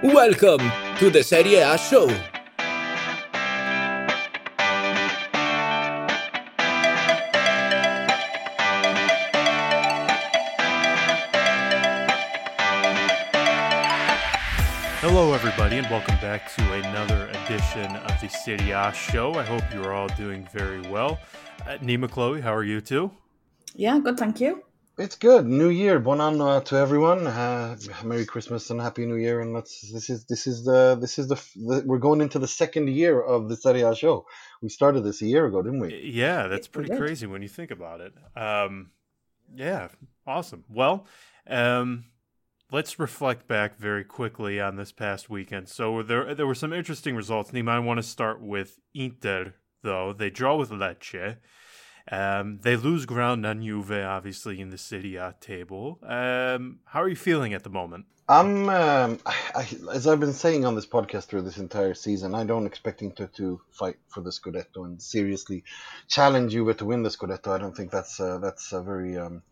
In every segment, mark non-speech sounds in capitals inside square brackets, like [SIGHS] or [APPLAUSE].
Welcome to the Serie A show. Hello, everybody, and welcome back to another edition of the Serie A show. I hope you're all doing very well. Uh, Nima Chloe, how are you too? Yeah, good, thank you. It's good. New Year, bon anno to everyone. Uh, Merry Christmas and Happy New Year. And let's. This is this is the this is the, the we're going into the second year of the Serie A show. We started this a year ago, didn't we? Yeah, that's pretty crazy when you think about it. Um, yeah, awesome. Well, um, let's reflect back very quickly on this past weekend. So there there were some interesting results. Nima, I want to start with Inter though. They draw with Lecce. Um, they lose ground on Juve, obviously, in the Serie A table. Um, how are you feeling at the moment? I'm, um, [SIGHS] I, as I've been saying on this podcast through this entire season, I don't expect Inter to fight for the Scudetto and seriously challenge Juve to win the Scudetto. I don't think that's uh, that's a very um,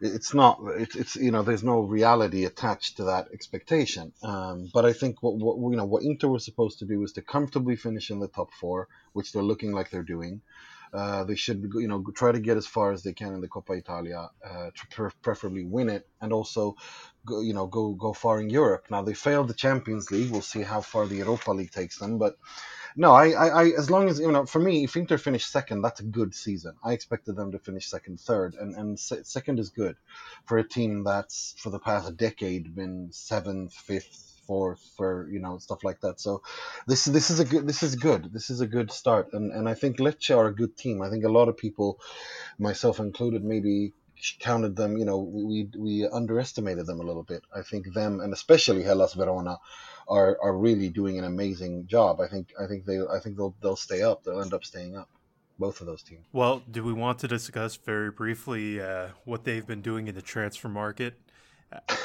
it's not it's, it's you know there's no reality attached to that expectation um, but i think what, what you know what inter was supposed to do was to comfortably finish in the top four which they're looking like they're doing uh, they should, you know, try to get as far as they can in the Coppa Italia, uh, to preferably win it, and also, go, you know, go go far in Europe. Now they failed the Champions League. We'll see how far the Europa League takes them. But no, I, I, I as long as you know, for me, if Inter finish second, that's a good season. I expected them to finish second, third, and and second is good for a team that's for the past decade been seventh, fifth fourth for you know stuff like that. So this this is a good this is good this is a good start, and and I think Lecce are a good team. I think a lot of people, myself included, maybe counted them. You know, we we underestimated them a little bit. I think them and especially Hellas Verona are are really doing an amazing job. I think I think they I think they'll they'll stay up. They'll end up staying up both of those teams. Well, do we want to discuss very briefly uh, what they've been doing in the transfer market?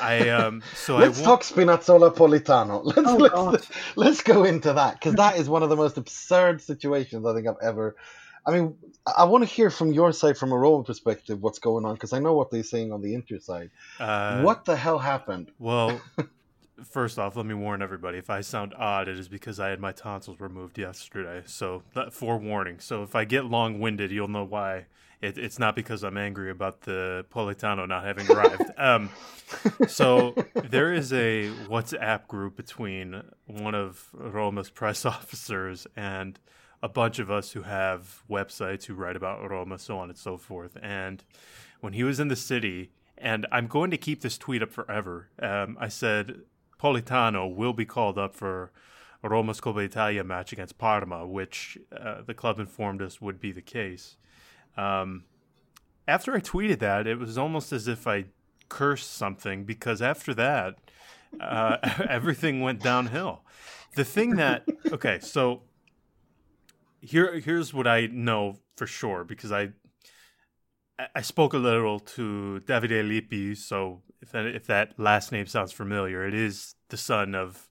I um so let's I talk Spinazzola Politano. [LAUGHS] Let's oh, let's, let's go into that because that is one of the most absurd situations I think I've ever. I mean, I want to hear from your side, from a Roman perspective, what's going on because I know what they're saying on the Inter side. Uh, what the hell happened? Well, [LAUGHS] first off, let me warn everybody: if I sound odd, it is because I had my tonsils removed yesterday. So that forewarning. So if I get long-winded, you'll know why. It, it's not because I'm angry about the Politano not having arrived. [LAUGHS] um, so there is a WhatsApp group between one of Roma's press [LAUGHS] officers and a bunch of us who have websites who write about Roma, so on and so forth. And when he was in the city, and I'm going to keep this tweet up forever. Um, I said Politano will be called up for Roma's Coppa Italia match against Parma, which uh, the club informed us would be the case. Um, after I tweeted that, it was almost as if I cursed something because after that, uh, [LAUGHS] everything went downhill. The thing that okay, so here here's what I know for sure because I I spoke a little to Davide Lippi, so if that, if that last name sounds familiar, it is the son of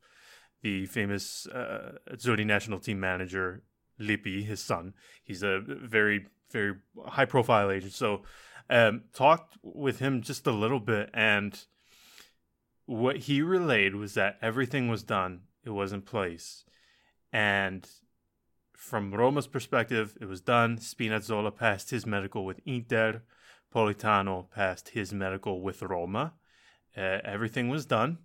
the famous uh, Azzurri national team manager Lippi, his son. He's a very very high profile agent. So um, talked with him just a little bit, and what he relayed was that everything was done, it was in place, and from Roma's perspective, it was done. Spinazzola passed his medical with Inter. Politano passed his medical with Roma. Uh, everything was done.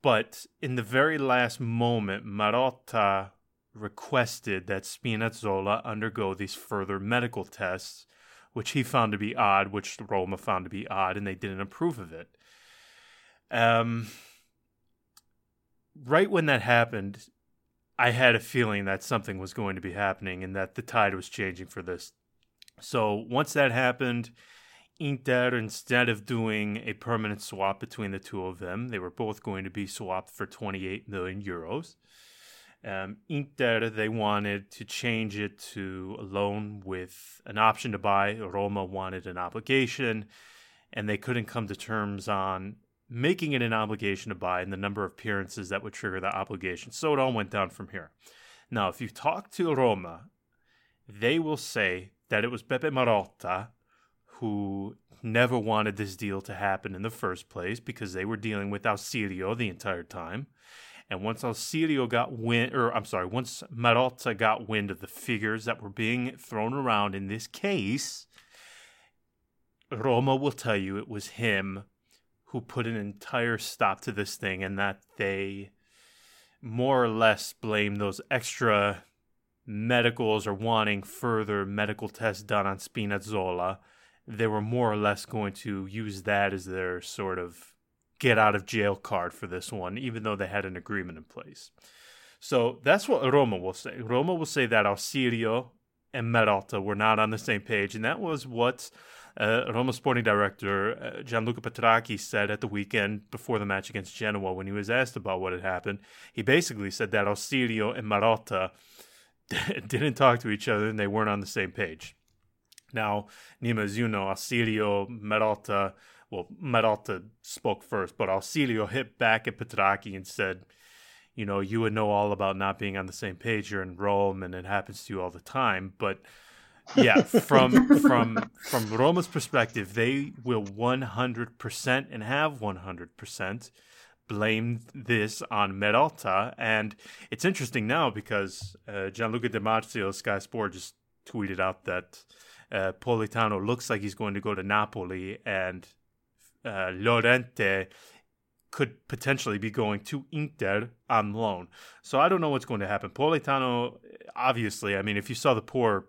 But in the very last moment, Marotta requested that Spinazzola undergo these further medical tests, which he found to be odd, which Roma found to be odd, and they didn't approve of it. Um, right when that happened, I had a feeling that something was going to be happening and that the tide was changing for this. So once that happened, Inter, instead of doing a permanent swap between the two of them, they were both going to be swapped for 28 million euros. Um, Inter, they wanted to change it to a loan with an option to buy. Roma wanted an obligation, and they couldn't come to terms on making it an obligation to buy and the number of appearances that would trigger the obligation. So it all went down from here. Now, if you talk to Roma, they will say that it was Beppe Marotta who never wanted this deal to happen in the first place because they were dealing with Ausilio the entire time. And once Ausilio got wind, or I'm sorry, once Marotta got wind of the figures that were being thrown around in this case, Roma will tell you it was him who put an entire stop to this thing and that they more or less blame those extra medicals or wanting further medical tests done on Spinazzola. They were more or less going to use that as their sort of get out of jail card for this one, even though they had an agreement in place. So that's what Roma will say. Roma will say that Ausilio and Marotta were not on the same page, and that was what uh, Roma sporting director uh, Gianluca Petracchi said at the weekend before the match against Genoa when he was asked about what had happened. He basically said that Ausilio and Marotta [LAUGHS] didn't talk to each other and they weren't on the same page. Now, Nima, as you know, Marotta, well, Marotta spoke first, but Ausilio hit back at Petracchi and said, you know, you would know all about not being on the same page. You're in Rome and it happens to you all the time. But yeah, from [LAUGHS] from from Roma's perspective, they will 100% and have 100% blamed this on Marotta. And it's interesting now because uh, Gianluca Di Marzio, Sky Sport, just tweeted out that uh, Politano looks like he's going to go to Napoli and uh, Llorente could potentially be going to Inter on loan. So I don't know what's going to happen. Politano, obviously, I mean, if you saw the poor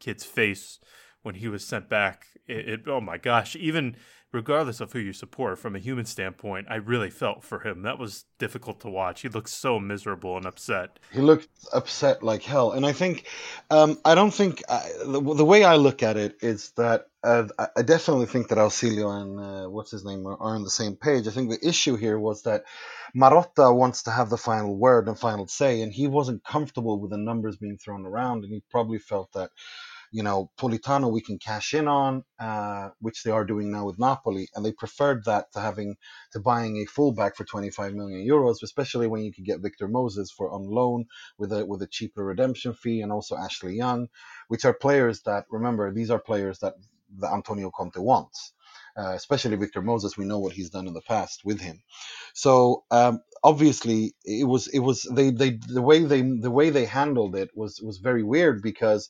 kid's face when he was sent back. It, it, oh my gosh, even regardless of who you support from a human standpoint, I really felt for him. That was difficult to watch. He looked so miserable and upset. He looked upset like hell. And I think, um, I don't think, uh, the, the, way I look at it is that uh, I definitely think that Ausilio and uh, what's his name are on the same page. I think the issue here was that Marotta wants to have the final word and final say, and he wasn't comfortable with the numbers being thrown around, and he probably felt that you know, Politano we can cash in on, uh, which they are doing now with Napoli, and they preferred that to having to buying a fullback for 25 million euros, especially when you could get Victor Moses for on loan with a with a cheaper redemption fee, and also Ashley Young, which are players that remember these are players that, that Antonio Conte wants. Uh, especially Victor Moses, we know what he's done in the past with him. So um, obviously, it was it was they they the way they the way they handled it was was very weird because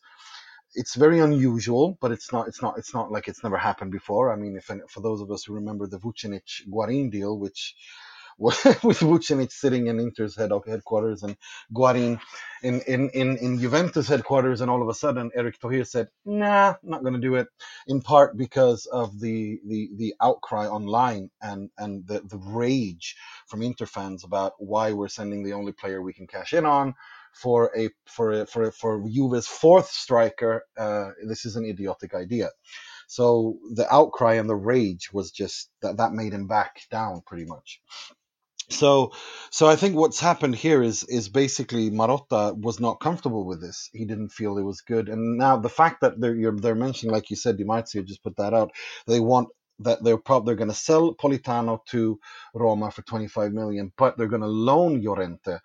it's very unusual, but it's not it's not it's not like it's never happened before. I mean, if for those of us who remember the Vucinic Guarin deal, which [LAUGHS] was with Vucinic sitting in Inter's head headquarters and Guarin in, in, in, in Juventus headquarters, and all of a sudden Erick Thohir said, "Nah, not going to do it." In part because of the, the the outcry online and and the the rage from Inter fans about why we're sending the only player we can cash in on for a for a, for a, for Juve's fourth striker, uh, this is an idiotic idea. So the outcry and the rage was just that that made him back down pretty much. So, so I think what's happened here is is basically Marotta was not comfortable with this. He didn't feel it was good, and now the fact that they're they're mentioning, like you said, Di Marzio just put that out. They want that they're probably they're going to sell Politano to Roma for 25 million, but they're going to loan Llorente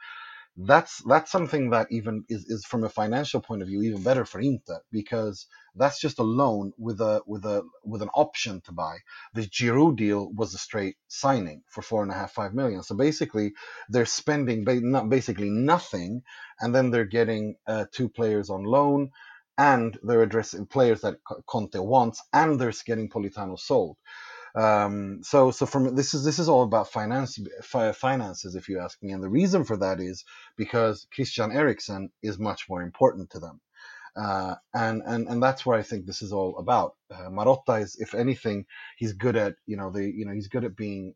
that's that's something that even is, is from a financial point of view even better for Inter because that's just a loan with a with a with an option to buy. The Giroud deal was a straight signing for four and a half five million. So basically, they're spending ba- not basically nothing, and then they're getting uh, two players on loan, and they're addressing players that Conte wants, and they're getting Politano sold. Um, so, so from this is this is all about finance, fi- finances, if you ask me, and the reason for that is because Christian Eriksen is much more important to them, uh, and and and that's where I think this is all about. Uh, Marotta is, if anything, he's good at you know the you know he's good at being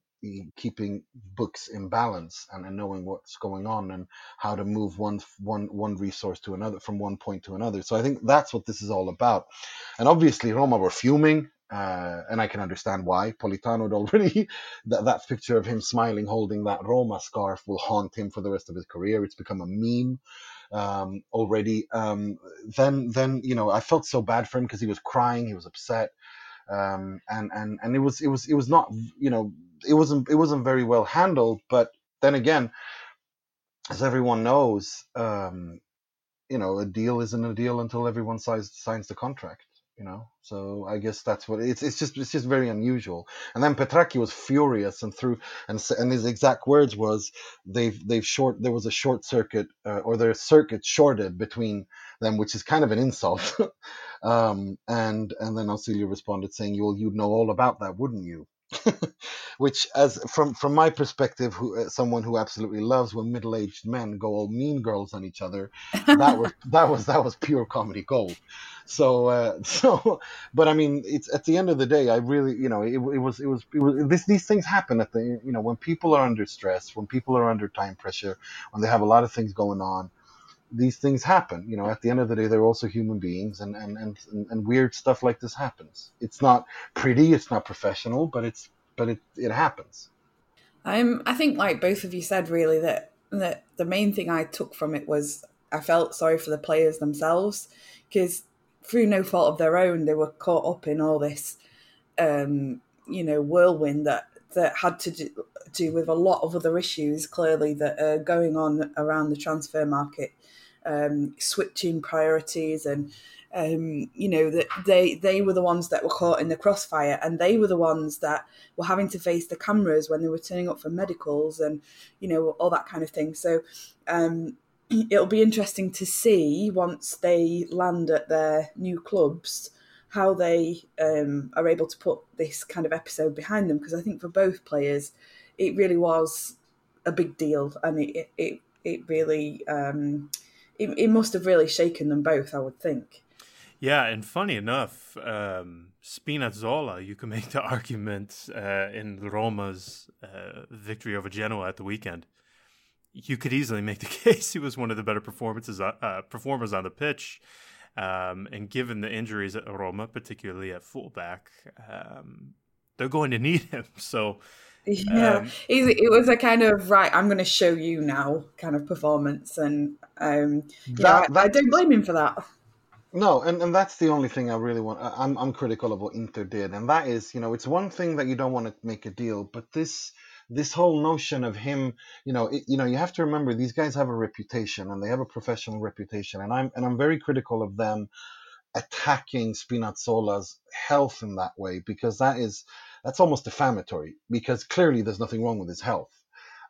keeping books in balance and, and knowing what's going on and how to move one one one resource to another from one point to another. So I think that's what this is all about. And obviously Roma were fuming. Uh, and I can understand why. Politano had already [LAUGHS] that, that picture of him smiling holding that Roma scarf will haunt him for the rest of his career. It's become a meme um, already. Um, then then you know I felt so bad for him because he was crying, he was upset, um, and and and it was it was it was not you know it wasn't it wasn't very well handled. But then again, as everyone knows, um, you know a deal isn't a deal until everyone signs signs the contract you know. So I guess that's what it's. It's just it's just very unusual. And then Petracchi was furious and threw and and his exact words was they've they've short there was a short circuit uh, or their circuit shorted between them, which is kind of an insult. [LAUGHS] um, and and then Ausilio responded saying, "Well, you'd know all about that, wouldn't you?" [LAUGHS] which as from from my perspective who uh, someone who absolutely loves when middle-aged men go all mean girls on each other that was [LAUGHS] that was that was pure comedy gold. So uh, [LAUGHS] so but i mean it's at the end of the day i really you know it, it was it was it was this these things happen at the you know when people are under stress when people are under time pressure when they have a lot of things going on these things happen. You know, at the end of the day, they're also human beings, and and and and weird stuff like this happens. It's not pretty, it's not professional, but it's but it it happens. Um, I think, like both of you said, really that that the main thing I took from it was I felt sorry for the players themselves because through no fault of their own, they were caught up in all this, um, you know, whirlwind that that had to do, do with a lot of other issues clearly that are going on around the transfer market um, switching priorities and um, you know that they they were the ones that were caught in the crossfire and they were the ones that were having to face the cameras when they were turning up for medicals and you know all that kind of thing. So um, [CLEARS THROAT] it'll be interesting to see once they land at their new clubs how they um, are able to put this kind of episode behind them. Because I think for both players it really was a big deal and it it, it really um, it, it must have really shaken them both, I would think. Yeah, and funny enough, um, Spinazzola, you can make [LAUGHS] the argument uh, in Roma's uh, victory over Genoa at the weekend. You could easily make the [LAUGHS] case he was one of the better performances uh, uh, performers on the pitch. Um, and given the injuries at Roma, particularly at fullback, um, they're going to need [LAUGHS] him. So [LAUGHS] yeah, um, it was a kind of right. I'm going to show you now kind of performance, and um, that, yeah, I, I don't blame him for that. No, and, and that's the only thing I really want. I'm I'm critical of what Inter did, and that is, you know, it's one thing that you don't want to make a deal, but this this whole notion of him, you know, it, you know, you have to remember these guys have a reputation and they have a professional reputation, and I'm and I'm very critical of them attacking Spinazzola's health in that way because that is that's almost defamatory because clearly there's nothing wrong with his health.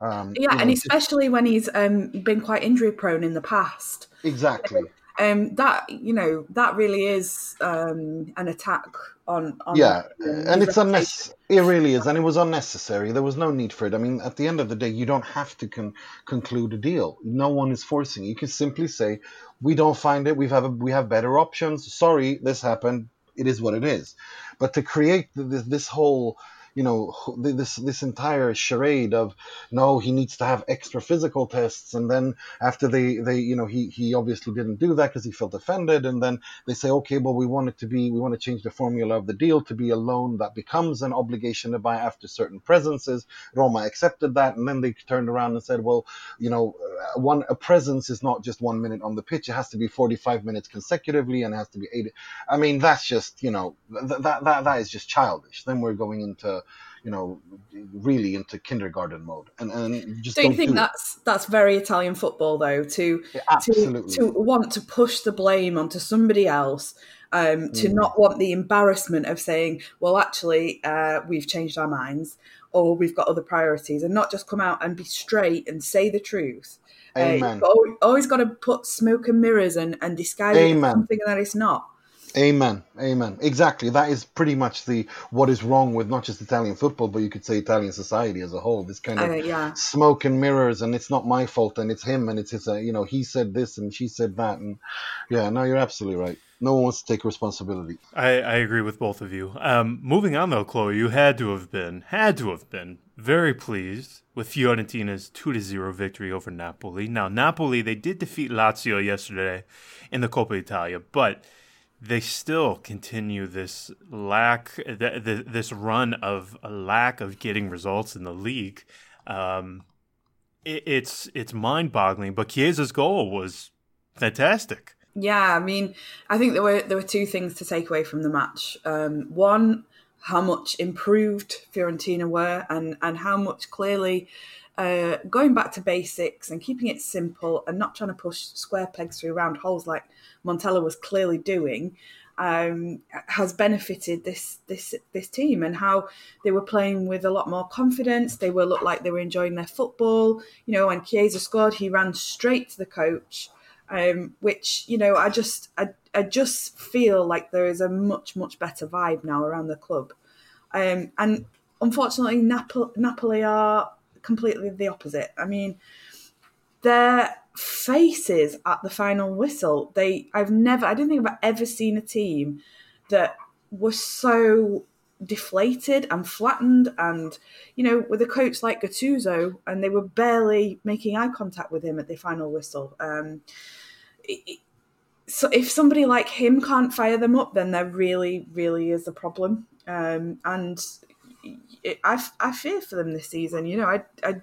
Um, yeah, and know, especially when he's um, been quite injury prone in the past. Exactly. Um, that you know that really is um, an attack on. on yeah, and it's unnecessary. It really is, and it was unnecessary. There was no need for it. I mean, at the end of the day, you don't have to con- conclude a deal. No one is forcing. You can simply say, "We don't find it. We have a, we have better options. Sorry, this happened. It is what it is." But to create this, this whole you know this this entire charade of no he needs to have extra physical tests and then after they they you know he he obviously didn't do that because he felt offended and then they say okay well we want it to be we want to change the formula of the deal to be a loan that becomes an obligation to buy after certain presences. Roma accepted that and then they turned around and said well you know uh, one a presence is not just one minute on the pitch it has to be 45 minutes consecutively and it has to be 80 I mean that's just you know that that, that is just childish. Then we're going into you know, really into kindergarten mode. And and just do you think do that's it. that's very Italian football though to yeah, to to want to push the blame onto somebody else. Um, to mm. not want the embarrassment of saying, well, actually, uh, we've changed our minds or we've got other priorities, and not just come out and be straight and say the truth. Uh, Amen. Uh, always, always got to put smoke and mirrors and, and disguise something that it's not. Amen. Amen. Exactly. That is pretty much the what is wrong with not just Italian football, but you could say Italian society as a whole. This kind of uh, yeah. smoke and mirrors, and it's not my fault, and it's him, and it's his. Uh, you know, he said this and she said that, and yeah. No, you're absolutely right. No one wants to take responsibility. I, I agree with both of you. Um, moving on though, Chloe, you had to have been had to have been very pleased with Fiorentina's two to zero victory over Napoli. Now, Napoli they did defeat Lazio yesterday in the Coppa Italia, but they still continue this lack, th- th- this run of a lack of getting results in the league. Um, it, it's it's mind boggling. But Chiesa's goal was fantastic. Yeah, I mean, I think there were there were two things to take away from the match. Um, one, how much improved Fiorentina were, and and how much clearly uh, going back to basics and keeping it simple and not trying to push square pegs through round holes like Montella was clearly doing. um, has benefited this this this team and how they were playing with a lot more confidence. They were looked like they were enjoying their football. You know, when Chiesa scored, he ran straight to the coach, um, which you know I just I, I just feel like there is a much much better vibe now around the club, um, and unfortunately Napoli are completely the opposite. I mean, their faces at the final whistle. They I've never I don't think I've ever seen a team that was so deflated and flattened and you know with a coach like Gattuso and they were barely making eye contact with him at the final whistle um it, so if somebody like him can't fire them up then there really really is a problem um and I, I fear for them this season. You know, I, I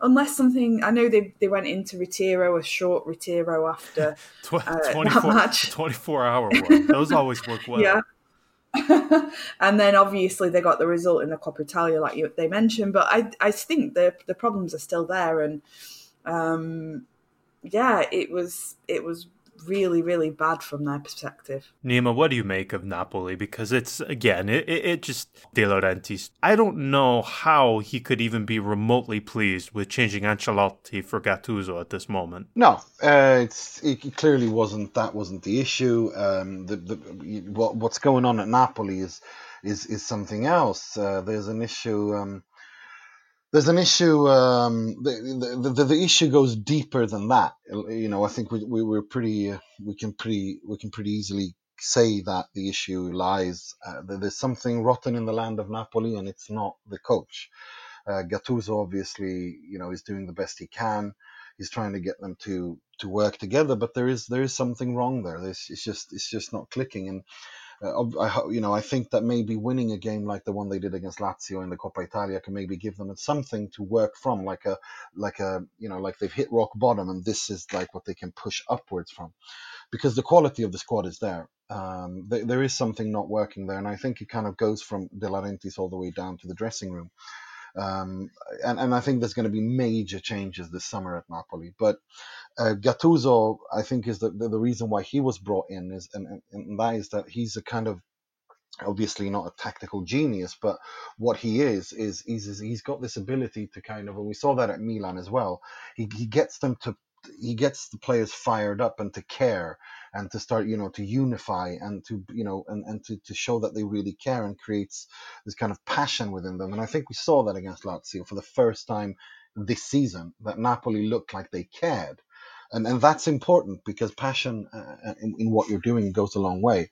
unless something I know they they went into ritiro a short ritiro after [LAUGHS] uh, 24, that match. [LAUGHS] 24 hour one. Those always work well. Yeah. [LAUGHS] and then obviously they got the result in the Coppa Italia, like you, they mentioned. But I I think the the problems are still there, and um, yeah, it was it was really, really bad from their perspective. Nima, what do you make of Napoli? Because it's, again, it, it, it just, De Laurentiis, I don't know how he could even be remotely pleased with changing Ancelotti for Gattuso at this moment. No, uh, it's, it clearly wasn't, that wasn't the issue. Um, the, the, what, what's going on at Napoli is, is, is something else. Uh, there's an issue, um, there's an issue. Um, the, the, the, the issue goes deeper than that. You know, I think we, we we're pretty uh, we can pretty we can pretty easily say that the issue lies. Uh, there's something rotten in the land of Napoli, and it's not the coach. Uh, Gattuso obviously, you know, is doing the best he can. He's trying to get them to to work together, but there is there is something wrong there. It's just it's just not clicking, and uh, I, you know, I think that maybe winning a game like the one they did against Lazio in the Coppa Italia can maybe give them something to work from, like a, like a, you know, like they've hit rock bottom, and this is like what they can push upwards from, because the quality of the squad is there. Um, th- there is something not working there, and I think it kind of goes from De Laurentiis all the way down to the dressing room. Um, and, and I think there's going to be major changes this summer at Napoli. But uh, Gattuso, I think, is the, the, the reason why he was brought in is, and, and that is that he's a kind of obviously not a tactical genius, but what he is is he's he's got this ability to kind of, and we saw that at Milan as well. He he gets them to he gets the players fired up and to care and to start you know to unify and to you know and, and to, to show that they really care and creates this kind of passion within them. And i think we saw that against lazio for the first time this season that napoli looked like they cared. And and that's important because passion uh, in, in what you're doing goes a long way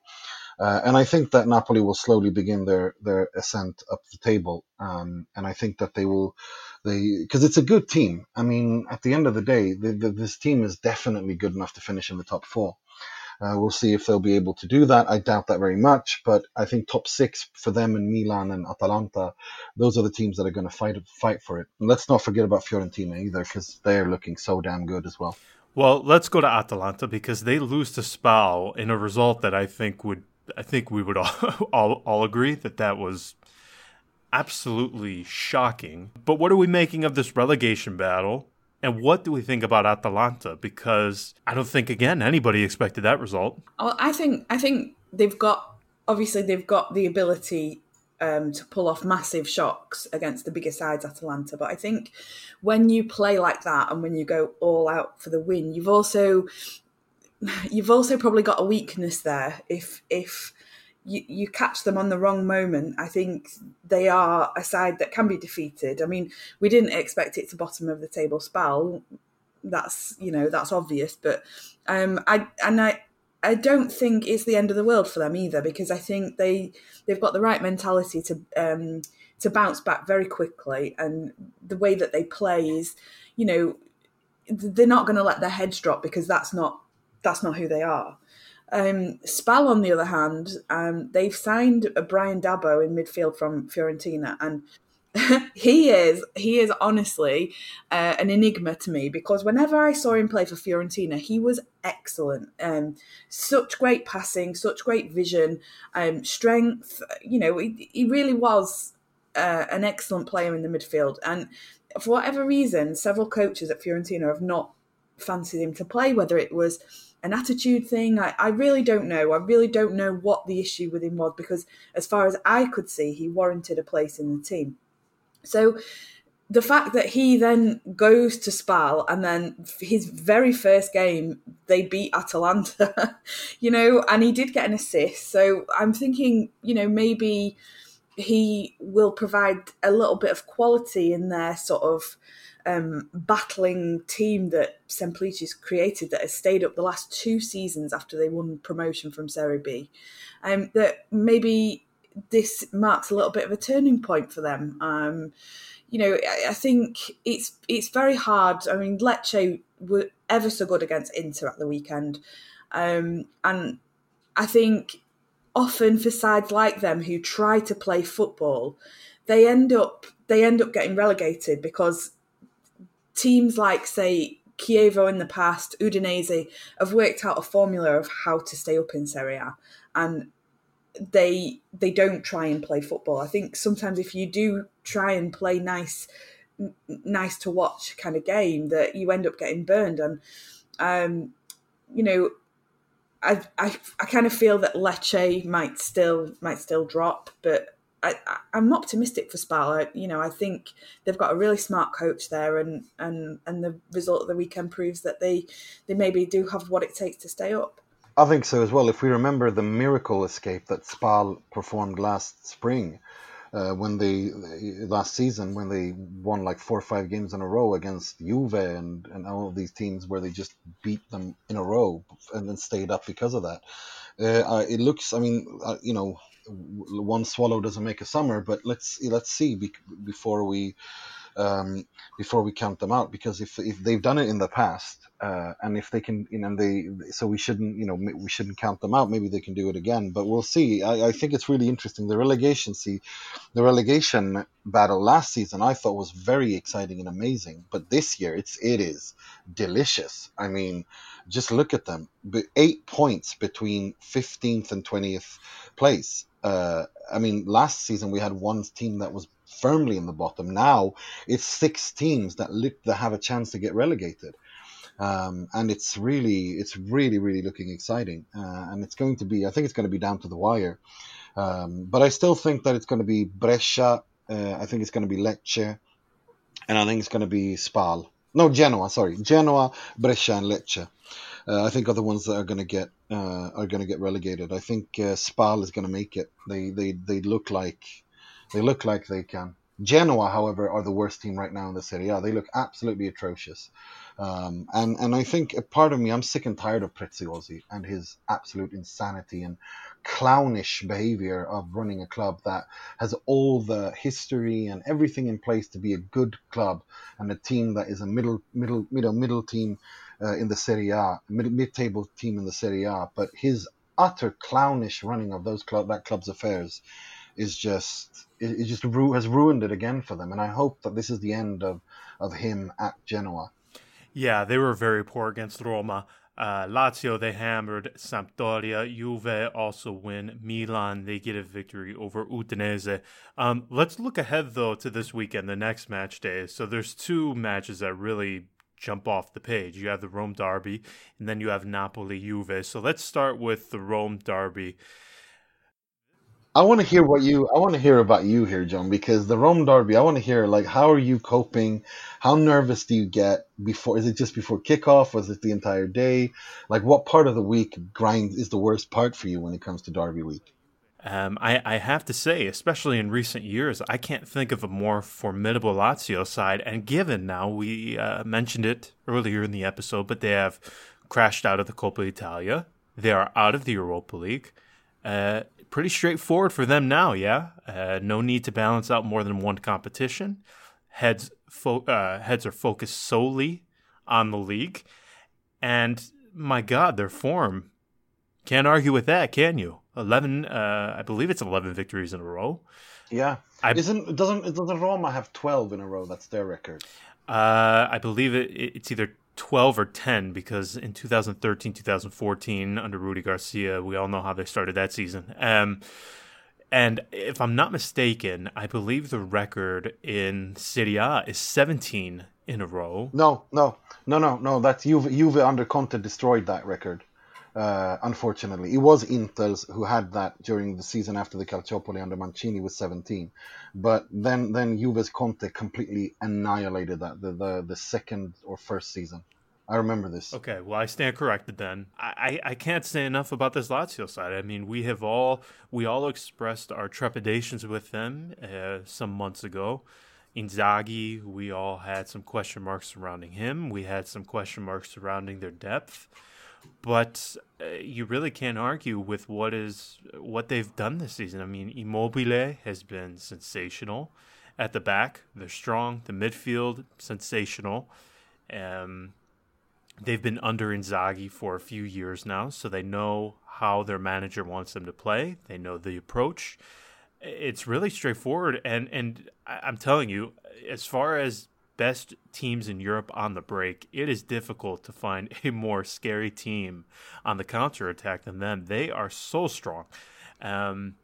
uh, and I think that Napoli will slowly begin their, their ascent up the table. Um, and I think that they will, they because it's a good team. I mean, at the end of the day, the, the, this team is definitely good enough to finish in the top four. Uh, we'll see if they'll be able to do that. I doubt that very much, but I think top six for them and Milan and Atalanta, those are the teams that are going to fight fight for it. And let's not forget about Fiorentina either, because they're looking so damn good as well. Well, let's go to Atalanta because they lose to Spal in a result that I think would I think we would [LAUGHS] all, all, all agree that that was absolutely shocking. But what are we making of this relegation battle? And what do we think about Atalanta? Because I don't think again anybody expected that result. Well, I think I think they've got obviously they've got the ability um, to pull off massive shocks against the bigger sides, Atalanta. But I think when you play like that and when you go all out for the win, you've also [SIGHS] you've also probably got a weakness there. If if you, you catch them on the wrong moment, I think they are a side that can be defeated. I mean, we didn't expect it to bottom of the table Spal. That's you know that's obvious, but um, I and I I don't think it's the end of the world for them either because I think they they've got the right mentality to um, to bounce back very quickly, and the way that they play is, you know, they're not going to let their heads drop because that's not that's not who they are. Um, Spal, on the other hand, um, they've signed a Bryan Dabo in midfield from Fiorentina, and [LAUGHS] he is he is honestly uh, an enigma to me because whenever I saw him play for Fiorentina, he was excellent. Um, such great passing, such great vision, um, strength. You know, he, he really was uh, an excellent player in the midfield, and for whatever reason, several coaches at Fiorentina have not fancied him to play, whether it was an attitude thing. I, I really don't know. I really don't know what the issue with him was because, as far as I could see, he warranted a place in the team. So the fact that he then goes to Spal and then his very first game they beat Atalanta, [LAUGHS] you know, and he did get an assist. So I'm thinking, you know, maybe he will provide a little bit of quality in their sort of um, battling team that Semplici's created that has stayed up the last two seasons after they won promotion from Serie B. Um, that maybe this marks a little bit of a turning point for them. Um, you know, I, I, think it's it's very hard. I mean, Lecce were ever so good against Inter at the weekend, um, and I think often for sides like them who try to play football, they end up they end up getting relegated because teams like, say, Chievo in the past, Udinese, have worked out a formula of how to stay up in Serie A, and they they don't try and play football. I think sometimes if you do try and play nice, nice to watch kind of game, that you end up getting burned. And um, you know, I I I kind of feel that Lecce might still might still drop, but I, am optimistic for Spal. you know, I think they've got a really smart coach there, and and and the result of the weekend proves that they they maybe do have what it takes to stay up. I think so as well. If we remember the miracle escape that Spal performed last spring, uh, when they last season when they won like four or five games in a row against Juve and and all of these teams where they just beat them in a row and then stayed up because of that. Uh, it looks, I mean, uh, you know, one swallow doesn't make a summer, but let's let's see be, before we um, before we count them out because if if they've done it in the past uh, and if they can you know they so we shouldn't you know we shouldn't count them out maybe they can do it again but we'll see. I, I think it's really interesting. The relegation see the relegation battle last season I thought was very exciting and amazing but this year it's it is delicious. I mean just look at them. Eight points between 15th and 20th place uh, I mean, last season we had one team that was firmly in the bottom. Now it's six teams that look that have a chance to get relegated, um, and it's really, it's really, really looking exciting. Uh, and it's going to be, I think it's going to be down to the wire. Um, but I still think that it's going to be Brescia. Uh, I think it's going to be Lecce, and I think it's going to be Spal. No, Genoa. Sorry, Genoa, Brescia, and Lecce uh, I think are the ones that are going to get uh, are going to get relegated. I think uh, Spal is going to make it. They they they look like they look like they can. Genoa, however, are the worst team right now in the Serie A. They look absolutely atrocious. Um, and and I think a part of me, I'm sick and tired of Preziosi and his absolute insanity and clownish behavior of running a club that has all the history and everything in place to be a good club and a team that is a middle middle middle middle team uh, in the Serie A, mid table team in the Serie A. But his utter clownish running of those club that club's affairs is just it, it just ru- has ruined it again for them. And I hope that this is the end of of him at Genoa. Yeah, they were very poor against Roma. Uh, Lazio, they hammered Sampdoria. Juve also win. Milan, they get a victory over Udinese. Um, let's look ahead, though, to this weekend, the next match day. So there's two matches that really jump off the page. You have the Rome Derby, and then you have Napoli Juve. So let's start with the Rome Derby. I want to hear what you. I want to hear about you here, John, because the Rome Derby. I want to hear like how are you coping? How nervous do you get before? Is it just before kickoff? Was it the entire day? Like what part of the week grind is the worst part for you when it comes to Derby week? Um, I, I, have to say, especially in recent years, I can't think of a more formidable Lazio side. And given now, we uh, mentioned it earlier in the episode, but they have crashed out of the Coppa Italia. They are out of the Europa League. Uh, pretty straightforward for them now, yeah. Uh, no need to balance out more than one competition. Heads fo- uh, heads are focused solely on the league, and my God, their form can't argue with that, can you? Eleven, uh, I believe it's eleven victories in a row. Yeah, I, isn't doesn't doesn't Roma have twelve in a row? That's their record. Uh, I believe it, it's either 12 or 10 because in 2013 2014 under Rudi Garcia we all know how they started that season um, and if I'm not mistaken I believe the record in Serie A is 17 in a row no no no no no that's Juve, Juve under Conte destroyed that record Uh, unfortunately, it was Inter's who had that during the season after the Calciopoli under Mancini was 17, but then then Juve's Conte completely annihilated that the, the the second or first season. I remember this. Okay, well, I stand corrected then. I, I, can't say enough about this Lazio side. I mean, we have all we all expressed our trepidations with them uh, some months ago. Inzaghi, we all had some question marks surrounding him. We had some question marks surrounding their depth, but uh, you really can't argue with what is what they've done this season. I mean, Immobile has been sensational at the back. They're strong. The midfield sensational. Um, They've been under Inzaghi for a few years now, so they know how their manager wants them to play. They know the approach. It's really straightforward, and and I'm telling you, as far as best teams in Europe on the break, it is difficult to find [LAUGHS] a more scary team on the counter attack than them. They are so strong. Um,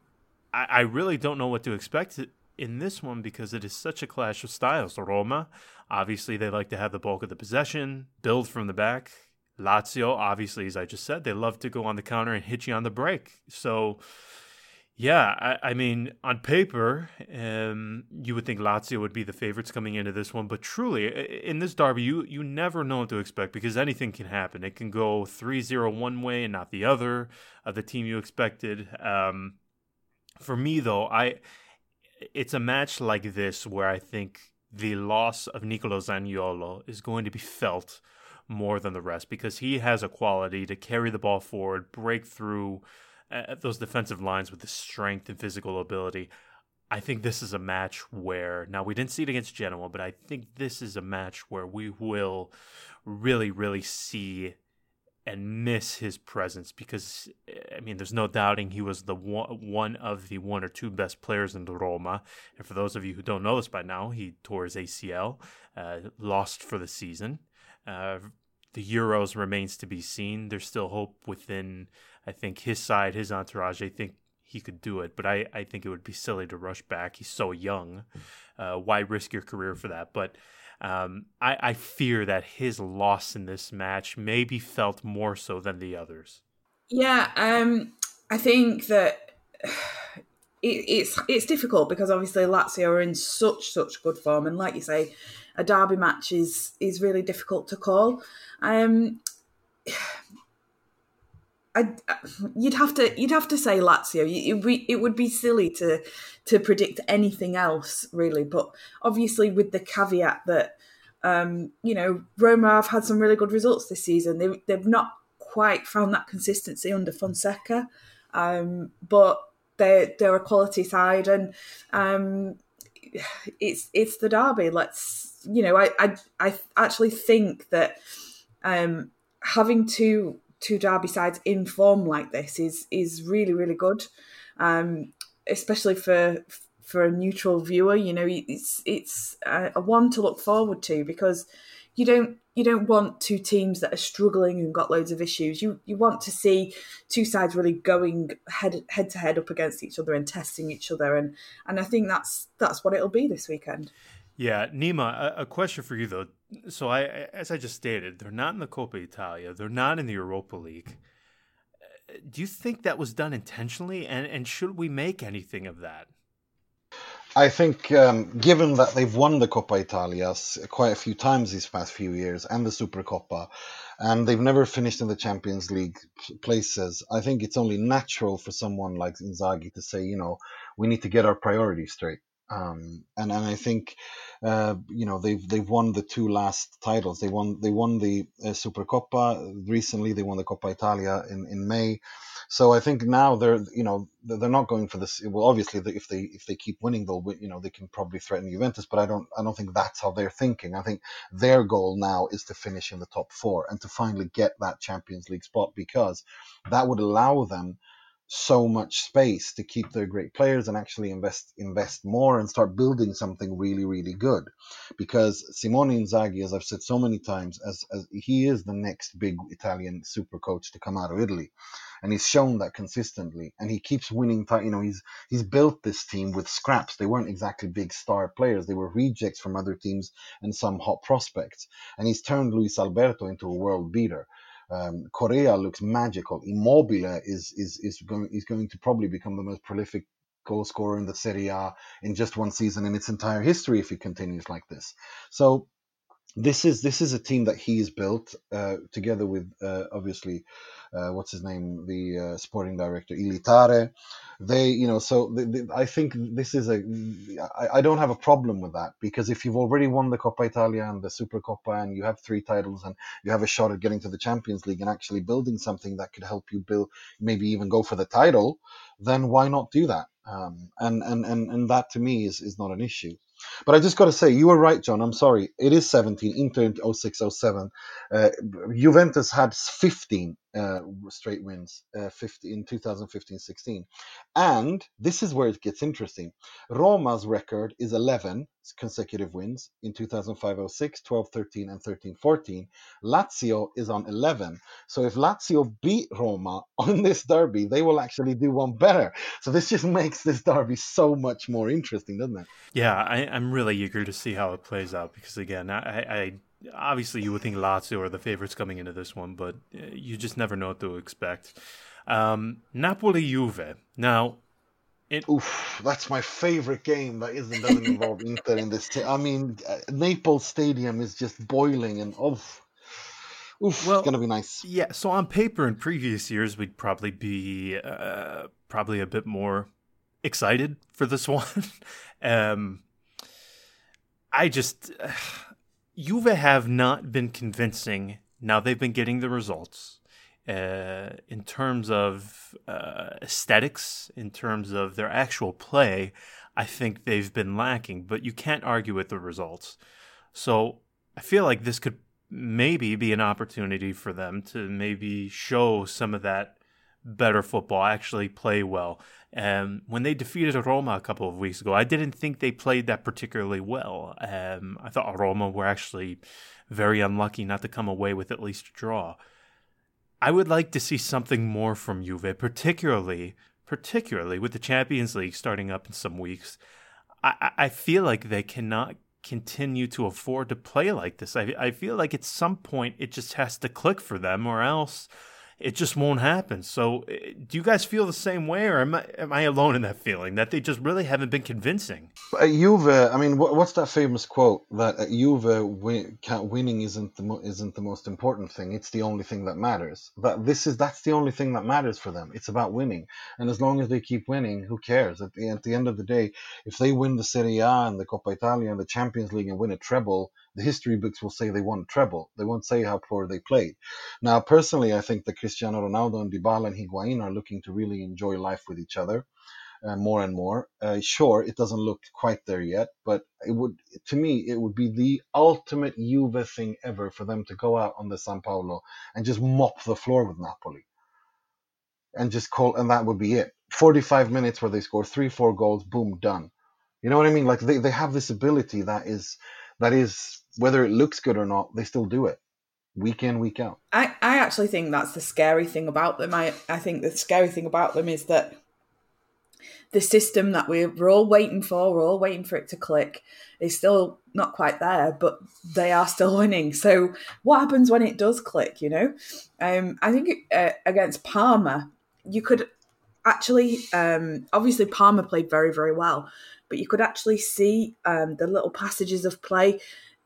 I, I really don't know what to expect in this one because it is such a clash of styles. Roma, obviously, they like to have the bulk of the possession, build from the back. Lazio, obviously, as I just said, they love to go on the counter and hit you on the break. So, yeah, I, I mean, on paper, um, you would think Lazio would be the favorites coming into this one, but truly, in this derby, you you never know what to expect because anything can happen. It can go 3-0 one way and not the other of the team you expected. Um, for me, though, I it's a match like this where I think the loss of Nicolo Zaniolo is going to be felt more than the rest because he has a quality to carry the ball forward, break through uh, those defensive lines with the strength and physical ability. I think this is a match where now we didn't see it against Genoa, but I think this is a match where we will really, really see and miss his presence because I mean, there's no doubting he was the one, one of the one or two best players in Roma. And for those of you who don't know this by now, he tore his ACL, uh, lost for the season. Uh, the Euros remains to be seen. There's still hope within, I think, his side, his entourage. I think he could do it, but I, I think it would be silly to rush back. He's so young. Uh, why risk your career for that? But um, I, I fear that his loss in this match may be felt more so than the others. Yeah, um, I think that [SIGHS] it, it's it's difficult because obviously Lazio are in such such good form, and like you say, a derby match is is really difficult to call. Um, [SIGHS] I, you'd have to you'd have to say Lazio. It, it, would be silly to to predict anything else really, but obviously with the caveat that um, you know Roma have had some really good results this season. They they've not quite found that consistency under Fonseca, um, but they they're a quality side and um, it's it's the derby. Let's you know I I, I actually think that um, having two two derby sides in form like this is is really really good, um, especially for for a neutral viewer. You know, it's it's a, a one to look forward to because you don't you don't want two teams that are struggling and got loads of issues. You you want to see two sides really going head head to head up against each other and testing each other, and and I think that's that's what it'll be this weekend. Yeah, Nima, a, a, question for you though. So I, as I just stated, they're not in the Coppa Italia. They're not in the Europa League. Uh, do you think that was done intentionally, and and should we make anything of that? I think, um, given that they've won the Coppa Italia quite a few times these past few years and the Supercoppa, and they've never finished in the Champions League places, I think it's only natural for someone like Inzaghi to say, you know, we need to get our priorities straight. Um, and and I think uh, you know they've they've won the two last titles. They won they won the uh, Supercoppa recently. They won the Coppa Italia in, in May. So I think now they're you know they're not going for this. Well, obviously if they if they keep winning, they'll win, you know they can probably threaten Juventus. But I don't I don't think that's how they're thinking. I think their goal now is to finish in the top four and to finally get that Champions League spot because that would allow them so much space to keep their great players and actually invest invest more and start building something really really good. Because Simone Inzaghi as I've said so many times as, as he is the next big Italian super coach to come out of Italy. And he's shown that consistently. And he keeps winning you know he's he's built this team with scraps. They weren't exactly big star players. They were rejects from other teams and some hot prospects. And he's turned Luis Alberto into a world beater Um, looks magical. Immobile is is is going is going to probably become the most prolific goal scorer in the Serie A in just one season in its entire history if he continues like this. So this is this is a team that he's built uh, together with uh, obviously uh, what's his name the uh, sporting director Igli Tare. They you know so the, the, I think this is a I, I don't have a problem with that because if you've already won the Coppa Italia and the Super Coppa and you have three titles and you have a shot at getting to the Champions League and actually building something that could help you build maybe even go for the title, then why not do that? Um, and, and and and that to me is is not an issue. But I just got to say, you were right, John. I'm sorry. It is 17. Inter 06 07. Uh, Juventus had 15 uh, straight wins uh, 50, in 2015 16. And this is where it gets interesting. Roma's record is 11 consecutive wins in 2005 06, 12 13, and 13 14. Lazio is on 11. So if Lazio beat Roma [LAUGHS] on this derby, they will actually do one better. So this just [LAUGHS] makes this derby so much more interesting, doesn't it? Yeah, I, am really eager to see how it plays out because, again, I, I obviously you would think Lazio are the favorites coming into this one, but uh, you just never know what to expect. Um, Napoli Juve. Now, it... Oof, that's my favorite game that isn't doesn't involve Inter in this. T- I mean, uh, Naples Stadium is just boiling and oof. Oof, well, it's gonna be nice. Yeah. So on paper, in previous years, we'd probably be uh, probably a bit more excited for this [LAUGHS] one. um, I just. Uh, Juve have not been convincing. Now they've been getting the results uh, in terms of uh, aesthetics, in terms of their actual play. I think they've been lacking, but you can't argue with the results. So I feel like this could maybe be an opportunity for them to maybe show some of that better football, actually play well. Um, when they defeated Roma a couple of weeks ago, I didn't think they played that particularly well. Um, I thought Roma were actually very unlucky not to come away with at least a draw. I would like to see something more from Juve, particularly particularly with the Champions League starting up in some weeks. I, I feel like they cannot continue to afford to play like this. I, I feel like at some point it just has to click for them, or else it just won't happen. So, eh, do you guys feel the same way, or am I, am I alone in that feeling that they just really haven't been convincing? Uh, Juve, I mean, what's that famous quote that at Juve win, winning isn't the mo- isn't the most important thing; it's the only thing that matters. That this is that's the only thing that matters for them. It's about winning, and as long as they keep winning, who cares? At the, at the end of the day, if they win the Serie A and the Coppa Italia and the Champions League and win a treble, the history books will say they won treble. They won't say how poor they played. Now, personally, I think that Cristiano Ronaldo and Dybala and Higuain are looking to really enjoy life with each other. Uh, more and more. Uh, sure, it doesn't look quite there yet, but it would, to me, it would be the ultimate Juve thing ever for them to go out on the San Paolo and just mop the floor with Napoli, and just call, and that would be it. Forty-five minutes where they score three, four goals, boom, done. You know what I mean? Like they, they have this ability that is that is whether it looks good or not, they still do it week in, week out. I, I actually think that's the scary thing about them. I, I think the scary thing about them is that the system that we're, we're all waiting for, we're all waiting for it to click, is still not quite there, but they are still [LAUGHS] winning. So what happens when it does click, you know? Um, I think uh, against Parma, you could actually, um, obviously Parma played very, very well, but you could actually see um, the little passages of play.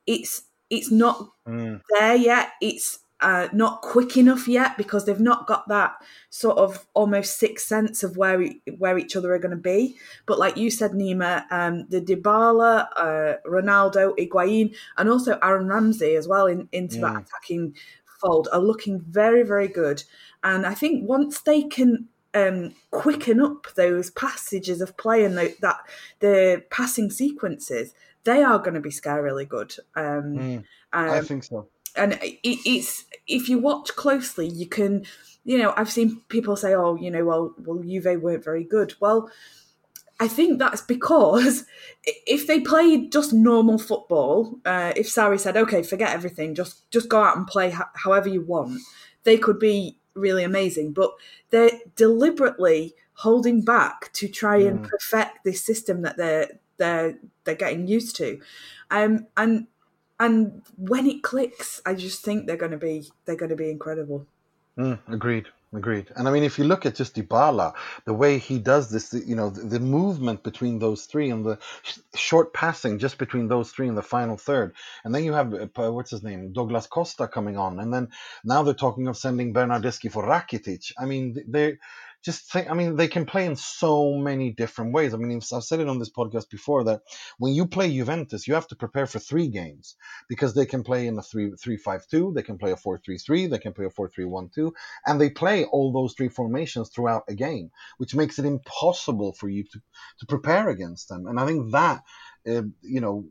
It's it's not mm. there yet. It's uh, not quick enough yet because they've not got that sort of almost sixth sense of where where each other are going to be. But like you said, Nima, um, the Dybala, uh, Ronaldo, Higuain, and also Aaron Ramsey as well in, into yeah. that attacking fold are looking very very good. And I think once they can um, quicken up those passages of play and the, that the passing sequences, they are going to be scarily good. Um, mm, I um, think so. And it, it's if you watch closely, you can, you know, I've seen people say, "Oh, you know, well, well, Juve weren't very good." Well, I think that's because if they played just normal football, uh, if Sarri said, "Okay, forget everything, just just go out and play however you want," they could be really amazing. But they're deliberately holding back to try mm. and perfect this system that they're they're they're getting used to. Um, and and when it clicks, I just think they're going to be they're going to be incredible. Mm, agreed. Agreed. And I mean, if you look at just Dybala, the way he does this, you know, the, the, movement between those three and the sh- short passing just between those three in the final third. And then you have, uh, what's his name, Douglas Costa coming on. And then now they're talking of sending Bernardeschi for Rakitic. I mean, they just think, I mean, they can play in so many different ways. I mean, I've said it on this podcast before that when you play Juventus, you have to prepare for three games because they can play in a 3 3 5 2, they can play a 4 3 3, they can play a 4 3 1 2, and they play all those three formations throughout a game, which makes it impossible for you to, to prepare against them. And I think that, uh, you know,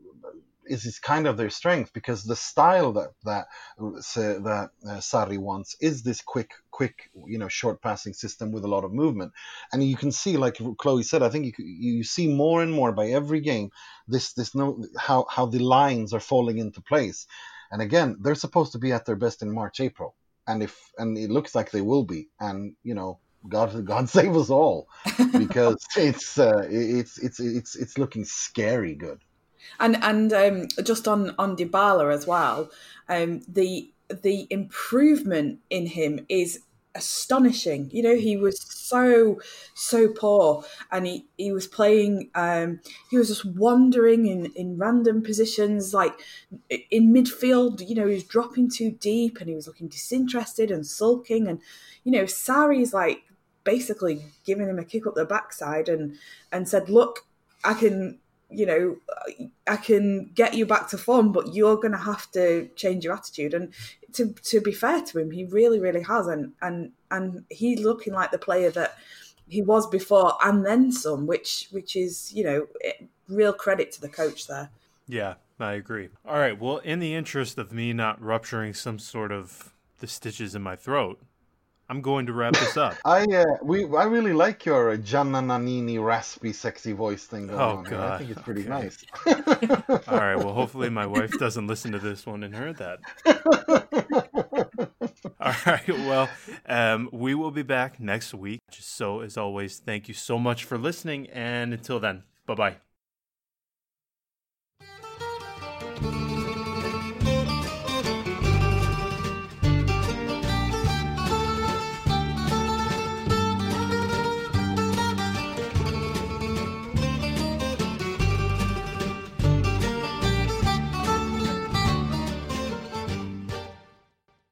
is, is kind of their strength because the style that that that uh, Sarri wants is this quick, quick, you know, short passing system with a lot of movement, and you can see, like Chloe said, I think you you see more and more by every game this this no how how the lines are falling into place, and again they're supposed to be at their best in March April, and if and it looks like they will be, and you know God, God [LAUGHS] save us all, because [LAUGHS] it's uh, it's it's it's it's looking scary good. And and um, just on on Dybala as well, um, the the improvement in him is astonishing. You know, he was so so poor, and he he was playing. Um, he was just wandering in in random positions, like in midfield. You know, he was dropping too deep, and he was looking disinterested and sulking. And you know, Sarri's like basically giving him a kick up the backside and and said, "Look, I can you know, I can get you back to form, but you're going to have to change your attitude. And to to be fair to him, he really, really has, and and and he's looking like the player that he was before, and then some, which which is you know, eh, real credit to the coach there. Yeah, I agree. All right. Well, in the interest of me not rupturing some sort of the stitches in my throat, I'm going to wrap this up. [LAUGHS] I uh, we I really like your Gianna Nannini raspy, sexy voice thing going oh, on. God. Here. I think it's pretty okay. nice. [LAUGHS] [LAUGHS] All right. Well, hopefully my wife doesn't listen to this one and heard that. All right. Well, um, we will be back next week. So, as always, thank you so much for listening. And until then, bye bye.